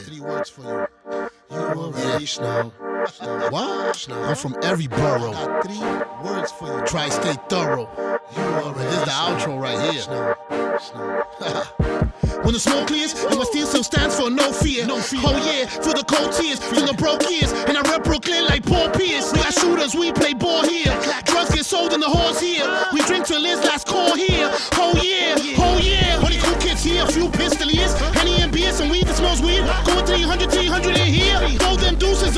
got three words for you. You already know. What? I'm from every borough. I got three words for you. Tri-state thorough. You already This is the outro right here. When the smoke clears, and my steel still stands for no fear. No fear. Oh yeah, for the cold tears, from the broke ears. And I rep Brooklyn like Paul Pierce. We got shooters, we play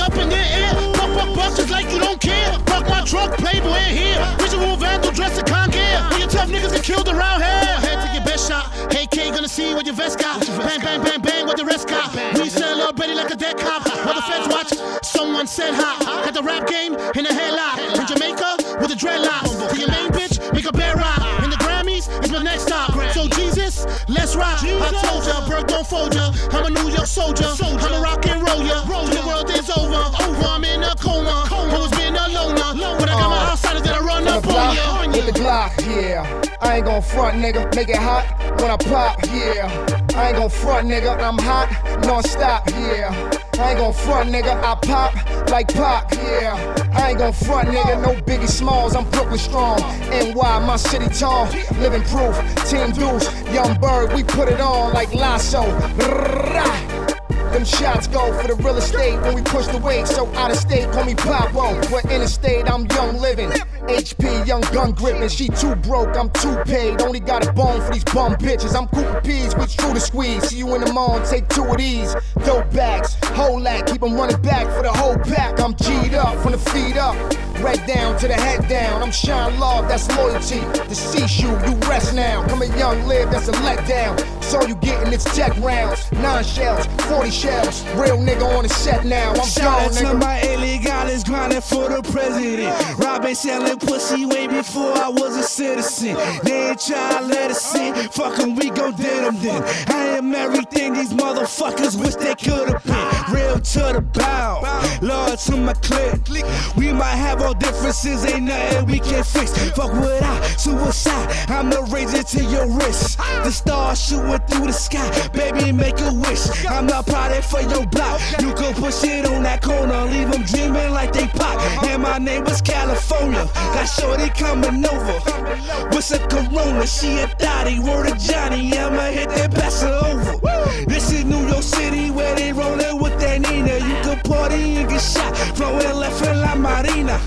up in the air. Buck, buck, buck, just like you don't care. Buck my truck, playboy here. Visual vandal, dressed in con gear. All your tough niggas get killed around here. Head to your best shot. Hey K, gonna see what your vest got. Bang, bang, bang, bang, what the rest got. We celebrating like a dead cop. While the feds watch, someone said hi. Had the rap game in a headlock. In Jamaica with a dreadlock. To your main bitch, make a bear rock. In the Grammys is my next stop. So Jesus, let's rock. I told ya, Burg don't fold ya. I'm a New York soldier. I'm a rock and roll ya. Yeah. I ain't gon' front, nigga. Make it hot when I pop, yeah. I ain't gon' front, nigga. I'm hot, non-stop, yeah. I ain't gon' front, nigga. I pop like pop, yeah. I ain't gon' front, nigga. No Biggie Smalls. I'm Brooklyn strong. NY, my city tall. Living proof. Team Deuce, Young Bird. We put it on like Lasso. Them shots go for the real estate when we push the weight. So out of state, call me Pop Papo. But interstate, I'm young living. HP, young gun gripping. She too broke, I'm too paid. Only got a bone for these bum bitches. I'm Cooper Peas, we true to squeeze. See you in the mall, take two of these. Dope bags, whole lot, keep them running back for the whole pack. I'm G'd up from the feet up. Red down to the head down. I'm Sean Love, that's loyalty. The C shoe, you rest now. Come a young live, that's a letdown. So you getting it's tech rounds. Nine shells, 40 shells. Real nigga on the set now. I'm Shout gone, out to nigga. my illegals grinding for the president. Robbing, selling pussy way before I was a citizen. They ain't try to let us in. Fuck 'em, we gon' dead 'em then. I am everything these motherfuckers wish they could've been. Real to the bow, Lord to my clique. We might have our differences, ain't nothing we can't fix. Fuck with I, suicide. I'm the razor to your wrist. The stars shooting through the sky, baby, make a wish. I'm the product for your block. You can push it on that corner, leave them dreaming like they pop. And my name was California. Got shorty coming over. What's a corona? She a thotty, word of Johnny. I'ma hit that pass over. This is New York City where they rollin' with that Nina. You can party and get shot, flowing Marina.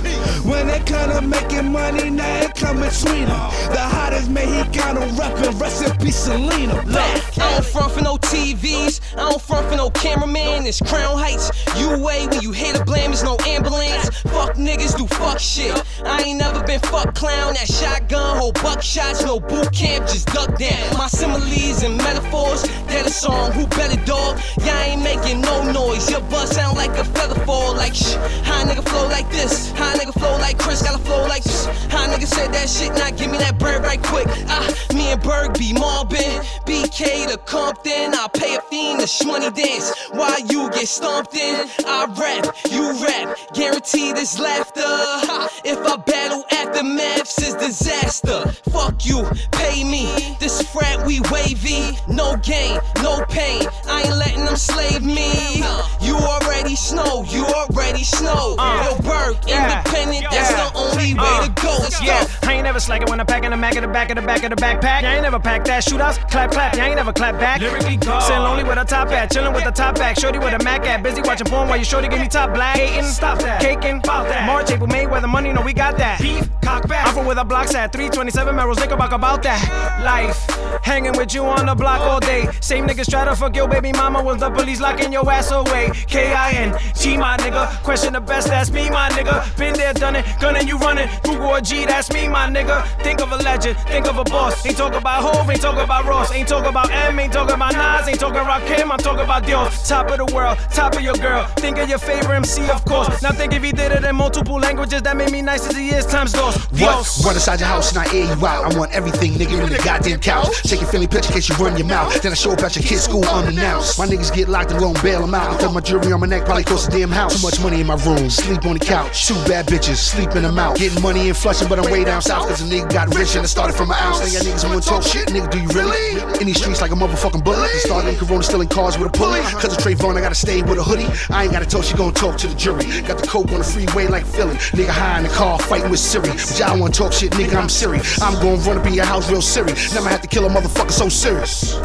When they kinda making money, now it come between them. The hottest Mexicano rapping, peace, Selena. Look, I don't front for no TVs, I don't front for no cameraman. It's Crown Heights, UA. When you hear the blame, it's no ambulance. Fuck niggas do fuck shit. I ain't never been fuck clown. That shotgun, hold buckshots, no boot camp, just duck down. My similes and metaphors, they're song. Who better dog? Y'all ain't making no noise. Your buzz sound like a feather fall. Like shh, high nigga flow like this. High nigga flow like Chris, gotta flow like this. High nigga said that shit, now give me that bird right quick. Ah, me and Burg be mobbing. BK to Compton, I'll pay a fiend to shmoney dance. While you get stomped in, I rap, you rap, Guarantee this laughter. If I battle aftermaths is disaster. Fuck you, pay me. This frat we wavy, no gain, no pain. I ain't letting them slave me. You already snow, you already snow. Uh, Yo, Burg, independent, that's the only way to go. Let's Yeah, go. I ain't never slacking when I'm packing the Mac in the back of the back of the backpack. Yeah, I ain't never packed that. Shootouts, clap, clap. Yeah, I ain't never clap back. Lyrically go. Sitting lonely with a top hat, chilling with a top back. Shorty with a Mac at, busy watching porn while you shorty give me top black. Hating, stop that. Caking, about that. March, April, May, where the money, know we got that. Beef, cock back. I'm from where the block's at. 327 Merrill's Nickelback about that. Life, hanging with you on the block all day. Same niggas try to fuck your baby mama was the police locking your ass away. K I N G, my nigga. Question the best, that's me, my nigga. Been there, done it, gunning you running. Google a G, that's me, my nigga. Think of a legend, think of a boss. Ain't talk about Hove, ain't talk about Ross. Ain't talk about M, ain't talking about Nas, ain't talking about Kim, I'm talking about Dios. Top of the world, top of your girl. Think of your favorite MC, of course. Now think if he did it in multiple languages, that made me nice as he is times dos. What? Run inside your house and I air you out. I want everything, nigga, in the goddamn couch. Take your Philly picture in case you run your mouth. Then I show up at your kid's school unannounced. My niggas get locked and won't bail them out. Until my jewelry on my neck probably cost a damn house. Too much money in my room, sleep on the couch. Two bad bitches, sleeping them out. Getting money and flushing, but I'm way down south. Cause a nigga got rich and it started from an ounce. Now y'all niggas wanna talk shit, nigga, do you really? In these streets like a motherfucking bullet. Started in Corona, stealing cars with a pulley. Cause of Trayvon, I gotta stay with a hoodie. I ain't gotta talk, she gon' talk to the jury. Got the coke on the freeway like Philly. Nigga high in the car fighting with Siri. But y'all wanna talk shit, nigga, I'm serious. I'm gon' run up in your house real serious. Never have to kill a motherfucker so serious.